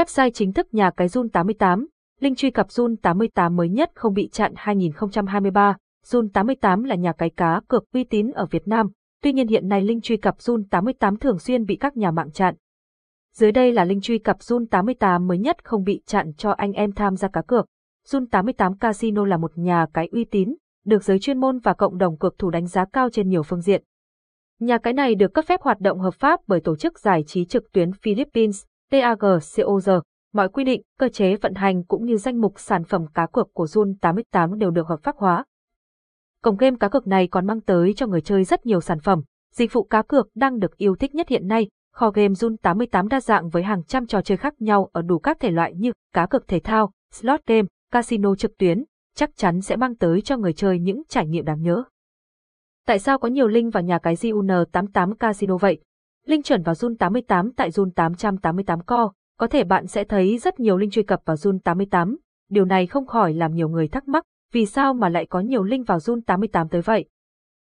Website chính thức nhà cái Zun 88, link truy cập Zun 88 mới nhất không bị chặn 2023. Zun 88 là nhà cái cá cược uy tín ở Việt Nam, tuy nhiên hiện nay link truy cập Zun 88 thường xuyên bị các nhà mạng chặn. Dưới đây là link truy cập Zun 88 mới nhất không bị chặn cho anh em tham gia cá cược. Zun 88 Casino là một nhà cái uy tín, được giới chuyên môn và cộng đồng cược thủ đánh giá cao trên nhiều phương diện. Nhà cái này được cấp phép hoạt động hợp pháp bởi tổ chức giải trí trực tuyến Philippines, TAGCOG. Mọi quy định, cơ chế vận hành cũng như danh mục sản phẩm cá cược của Zun 88 đều được hợp pháp hóa. Cổng game cá cược này còn mang tới cho người chơi rất nhiều sản phẩm, dịch vụ cá cược đang được yêu thích nhất hiện nay. Kho game Zun 88 đa dạng với hàng trăm trò chơi khác nhau ở đủ các thể loại như cá cược thể thao, slot game, casino trực tuyến, chắc chắn sẽ mang tới cho người chơi những trải nghiệm đáng nhớ. Tại sao có nhiều link vào nhà cái ZUN88 Casino vậy? Link chuẩn vào Zun 88 tại Zun 888 Co, có thể bạn sẽ thấy rất nhiều link truy cập vào Zun 88. Điều này không khỏi làm nhiều người thắc mắc, vì sao mà lại có nhiều link vào Zun 88 tới vậy?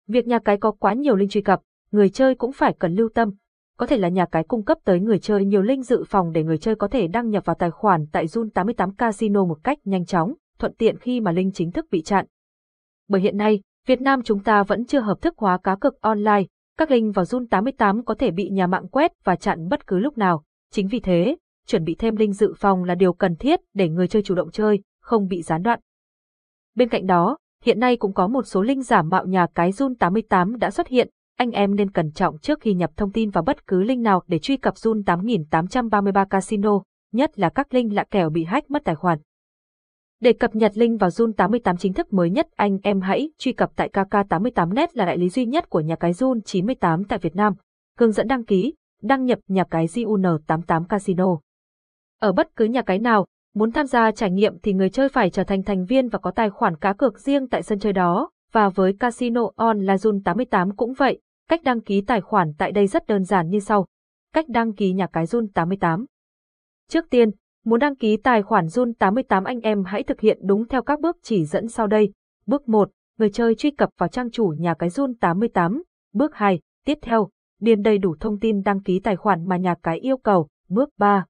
Việc nhà cái có quá nhiều link truy cập, người chơi cũng phải cần lưu tâm. Có thể là nhà cái cung cấp tới người chơi nhiều link dự phòng để người chơi có thể đăng nhập vào tài khoản tại Zun 88 Casino một cách nhanh chóng, thuận tiện khi mà link chính thức bị chặn. Bởi hiện nay, Việt Nam chúng ta vẫn chưa hợp thức hóa cá cược online, các link vào Zun 88 có thể bị nhà mạng quét và chặn bất cứ lúc nào. Chính vì thế, chuẩn bị thêm link dự phòng là điều cần thiết để người chơi chủ động chơi, không bị gián đoạn. Bên cạnh đó, hiện nay cũng có một số link giả mạo nhà cái Zun 88 đã xuất hiện, anh em nên cẩn trọng trước khi nhập thông tin vào bất cứ link nào để truy cập Zun 8833 Casino, nhất là các link lạ kèo bị hack mất tài khoản. Để cập nhật link vào Zun 88 chính thức mới nhất, anh em hãy truy cập tại KK88net là đại lý duy nhất của nhà cái Zun 98 tại Việt Nam. Hướng dẫn đăng ký, đăng nhập nhà cái ZUN88 Casino. Ở bất cứ nhà cái nào, muốn tham gia trải nghiệm thì người chơi phải trở thành thành viên và có tài khoản cá cược riêng tại sân chơi đó, và với Casino On là Zun 88 cũng vậy, cách đăng ký tài khoản tại đây rất đơn giản như sau. Cách đăng ký nhà cái Zun 88. Trước tiên, Muốn đăng ký tài khoản Zun 88 anh em hãy thực hiện đúng theo các bước chỉ dẫn sau đây. Bước 1, người chơi truy cập vào trang chủ nhà cái Zun 88. Bước 2, tiếp theo, điền đầy đủ thông tin đăng ký tài khoản mà nhà cái yêu cầu. Bước 3.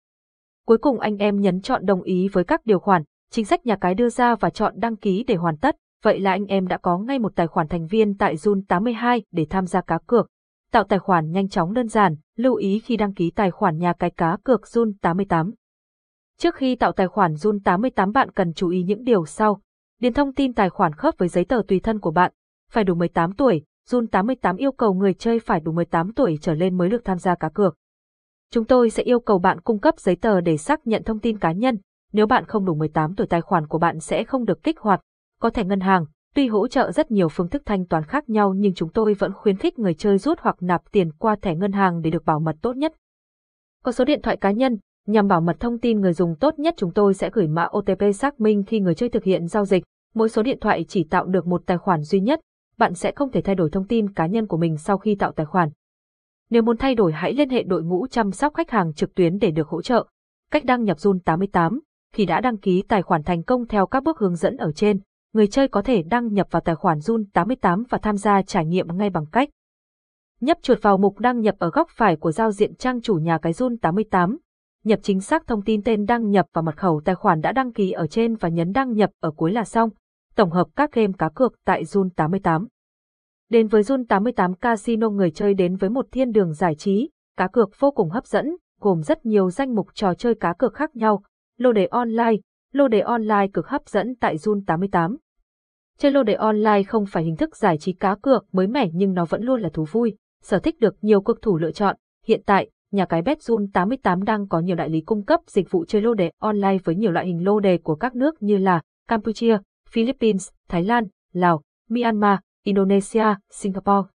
Cuối cùng anh em nhấn chọn đồng ý với các điều khoản, chính sách nhà cái đưa ra và chọn đăng ký để hoàn tất. Vậy là anh em đã có ngay một tài khoản thành viên tại Zun 82 để tham gia cá cược. Tạo tài khoản nhanh chóng đơn giản, lưu ý khi đăng ký tài khoản nhà cái cá cược Zun 88. Trước khi tạo tài khoản Zun 88 bạn cần chú ý những điều sau. Điền thông tin tài khoản khớp với giấy tờ tùy thân của bạn. Phải đủ 18 tuổi, Zun 88 yêu cầu người chơi phải đủ 18 tuổi trở lên mới được tham gia cá cược. Chúng tôi sẽ yêu cầu bạn cung cấp giấy tờ để xác nhận thông tin cá nhân. Nếu bạn không đủ 18 tuổi tài khoản của bạn sẽ không được kích hoạt. Có thẻ ngân hàng, tuy hỗ trợ rất nhiều phương thức thanh toán khác nhau nhưng chúng tôi vẫn khuyến khích người chơi rút hoặc nạp tiền qua thẻ ngân hàng để được bảo mật tốt nhất. Có số điện thoại cá nhân, Nhằm bảo mật thông tin người dùng tốt nhất chúng tôi sẽ gửi mã OTP xác minh khi người chơi thực hiện giao dịch. Mỗi số điện thoại chỉ tạo được một tài khoản duy nhất, bạn sẽ không thể thay đổi thông tin cá nhân của mình sau khi tạo tài khoản. Nếu muốn thay đổi hãy liên hệ đội ngũ chăm sóc khách hàng trực tuyến để được hỗ trợ. Cách đăng nhập Zun 88 Khi đã đăng ký tài khoản thành công theo các bước hướng dẫn ở trên, người chơi có thể đăng nhập vào tài khoản Zun 88 và tham gia trải nghiệm ngay bằng cách nhấp chuột vào mục đăng nhập ở góc phải của giao diện trang chủ nhà cái Zun 88, nhập chính xác thông tin tên đăng nhập và mật khẩu tài khoản đã đăng ký ở trên và nhấn đăng nhập ở cuối là xong. Tổng hợp các game cá cược tại Zun 88. Đến với Zun 88 Casino người chơi đến với một thiên đường giải trí, cá cược vô cùng hấp dẫn, gồm rất nhiều danh mục trò chơi cá cược khác nhau, lô đề online, lô đề online cực hấp dẫn tại Zun 88. Chơi lô đề online không phải hình thức giải trí cá cược mới mẻ nhưng nó vẫn luôn là thú vui, sở thích được nhiều cực thủ lựa chọn. Hiện tại, nhà cái Betzun 88 đang có nhiều đại lý cung cấp dịch vụ chơi lô đề online với nhiều loại hình lô đề của các nước như là Campuchia, Philippines, Thái Lan, Lào, Myanmar, Indonesia, Singapore.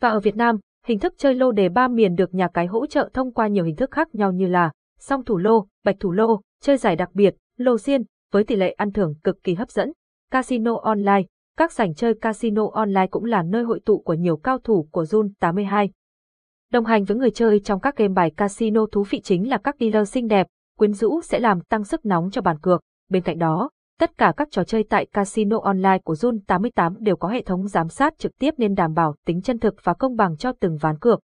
Và ở Việt Nam, hình thức chơi lô đề ba miền được nhà cái hỗ trợ thông qua nhiều hình thức khác nhau như là song thủ lô, bạch thủ lô, chơi giải đặc biệt, lô xiên, với tỷ lệ ăn thưởng cực kỳ hấp dẫn, casino online. Các sảnh chơi casino online cũng là nơi hội tụ của nhiều cao thủ của Zun 82. Đồng hành với người chơi trong các game bài casino thú vị chính là các dealer xinh đẹp, quyến rũ sẽ làm tăng sức nóng cho bàn cược. Bên cạnh đó, tất cả các trò chơi tại casino online của Zun 88 đều có hệ thống giám sát trực tiếp nên đảm bảo tính chân thực và công bằng cho từng ván cược.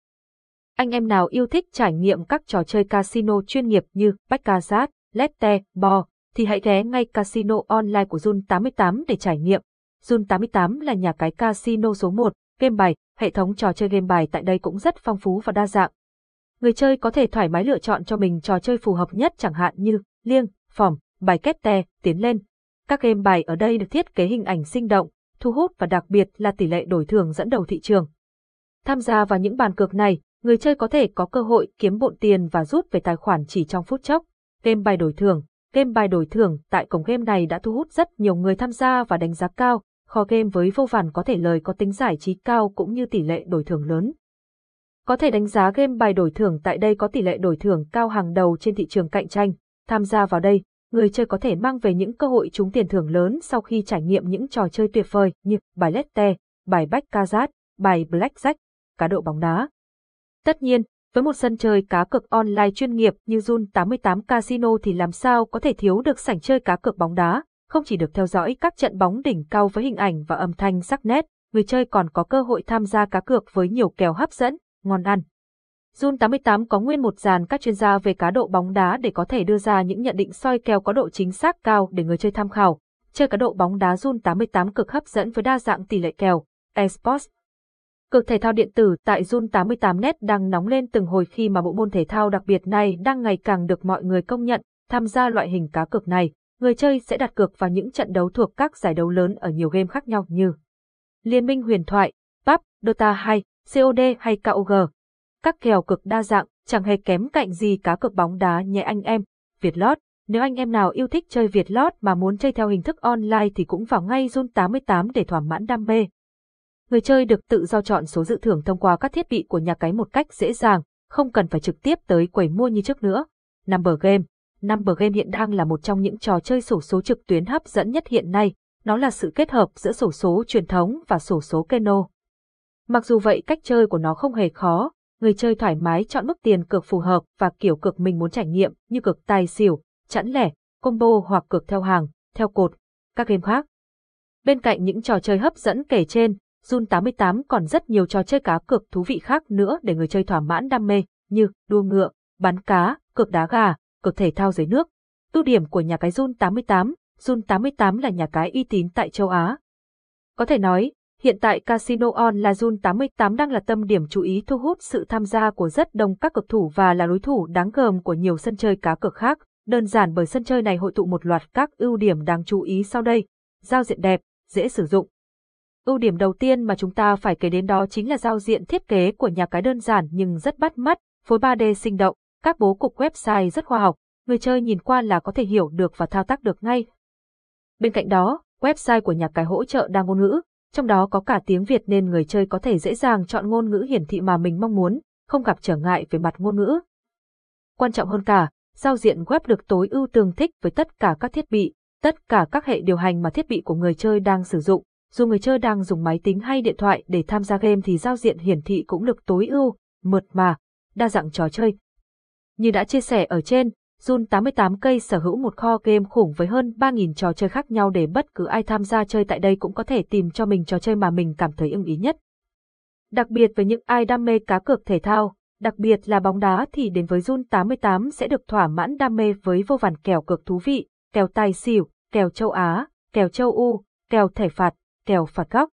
Anh em nào yêu thích trải nghiệm các trò chơi casino chuyên nghiệp như Baccarat, Lette, Bo, thì hãy ghé ngay casino online của Zun 88 để trải nghiệm. Zun 88 là nhà cái casino số 1, game bài, hệ thống trò chơi game bài tại đây cũng rất phong phú và đa dạng. Người chơi có thể thoải mái lựa chọn cho mình trò chơi phù hợp nhất chẳng hạn như liêng, phỏng, bài kết te, tiến lên. Các game bài ở đây được thiết kế hình ảnh sinh động, thu hút và đặc biệt là tỷ lệ đổi thưởng dẫn đầu thị trường. Tham gia vào những bàn cược này, người chơi có thể có cơ hội kiếm bộn tiền và rút về tài khoản chỉ trong phút chốc. Game bài đổi thưởng Game bài đổi thưởng tại cổng game này đã thu hút rất nhiều người tham gia và đánh giá cao, kho game với vô vàn có thể lời có tính giải trí cao cũng như tỷ lệ đổi thưởng lớn. Có thể đánh giá game bài đổi thưởng tại đây có tỷ lệ đổi thưởng cao hàng đầu trên thị trường cạnh tranh. Tham gia vào đây, người chơi có thể mang về những cơ hội trúng tiền thưởng lớn sau khi trải nghiệm những trò chơi tuyệt vời như bài Lette, bài Baccarat, bài Blackjack, cá độ bóng đá. Tất nhiên, với một sân chơi cá cược online chuyên nghiệp như Zun 88 Casino thì làm sao có thể thiếu được sảnh chơi cá cược bóng đá, không chỉ được theo dõi các trận bóng đỉnh cao với hình ảnh và âm thanh sắc nét, người chơi còn có cơ hội tham gia cá cược với nhiều kèo hấp dẫn, ngon ăn. Zun 88 có nguyên một dàn các chuyên gia về cá độ bóng đá để có thể đưa ra những nhận định soi kèo có độ chính xác cao để người chơi tham khảo. Chơi cá độ bóng đá Zun 88 cực hấp dẫn với đa dạng tỷ lệ kèo, esports, Cực thể thao điện tử tại Zun 88net đang nóng lên từng hồi khi mà bộ môn thể thao đặc biệt này đang ngày càng được mọi người công nhận, tham gia loại hình cá cược này, người chơi sẽ đặt cược vào những trận đấu thuộc các giải đấu lớn ở nhiều game khác nhau như Liên minh huyền thoại, PUBG, Dota 2, COD hay KOG. Các kèo cực đa dạng, chẳng hề kém cạnh gì cá cược bóng đá nhé anh em. Việt Lót. nếu anh em nào yêu thích chơi Việt Lót mà muốn chơi theo hình thức online thì cũng vào ngay Zone 88 để thỏa mãn đam mê người chơi được tự do chọn số dự thưởng thông qua các thiết bị của nhà cái một cách dễ dàng, không cần phải trực tiếp tới quầy mua như trước nữa. Number Game Number Game hiện đang là một trong những trò chơi sổ số trực tuyến hấp dẫn nhất hiện nay, nó là sự kết hợp giữa sổ số truyền thống và sổ số keno. Mặc dù vậy cách chơi của nó không hề khó, người chơi thoải mái chọn mức tiền cược phù hợp và kiểu cược mình muốn trải nghiệm như cược tài xỉu, chẵn lẻ, combo hoặc cược theo hàng, theo cột, các game khác. Bên cạnh những trò chơi hấp dẫn kể trên, Zun 88 còn rất nhiều trò chơi cá cược thú vị khác nữa để người chơi thỏa mãn đam mê, như đua ngựa, bắn cá, cược đá gà, cực thể thao dưới nước. Tu điểm của nhà cái Jun 88, Jun 88 là nhà cái uy tín tại châu Á. Có thể nói, hiện tại Casino On là Jun 88 đang là tâm điểm chú ý thu hút sự tham gia của rất đông các cực thủ và là đối thủ đáng gờm của nhiều sân chơi cá cược khác, đơn giản bởi sân chơi này hội tụ một loạt các ưu điểm đáng chú ý sau đây. Giao diện đẹp, dễ sử dụng, Ưu điểm đầu tiên mà chúng ta phải kể đến đó chính là giao diện thiết kế của nhà cái đơn giản nhưng rất bắt mắt, phối 3D sinh động, các bố cục website rất khoa học, người chơi nhìn qua là có thể hiểu được và thao tác được ngay. Bên cạnh đó, website của nhà cái hỗ trợ đa ngôn ngữ, trong đó có cả tiếng Việt nên người chơi có thể dễ dàng chọn ngôn ngữ hiển thị mà mình mong muốn, không gặp trở ngại về mặt ngôn ngữ. Quan trọng hơn cả, giao diện web được tối ưu tương thích với tất cả các thiết bị, tất cả các hệ điều hành mà thiết bị của người chơi đang sử dụng, dù người chơi đang dùng máy tính hay điện thoại để tham gia game thì giao diện hiển thị cũng được tối ưu, mượt mà, đa dạng trò chơi. Như đã chia sẻ ở trên, Zun 88 cây sở hữu một kho game khủng với hơn 3.000 trò chơi khác nhau để bất cứ ai tham gia chơi tại đây cũng có thể tìm cho mình trò chơi mà mình cảm thấy ưng ý nhất. Đặc biệt với những ai đam mê cá cược thể thao, đặc biệt là bóng đá thì đến với Zun 88 sẽ được thỏa mãn đam mê với vô vàn kèo cược thú vị, kèo tài xỉu, kèo châu Á, kèo châu U, kèo thể phạt, kèo phạt góc.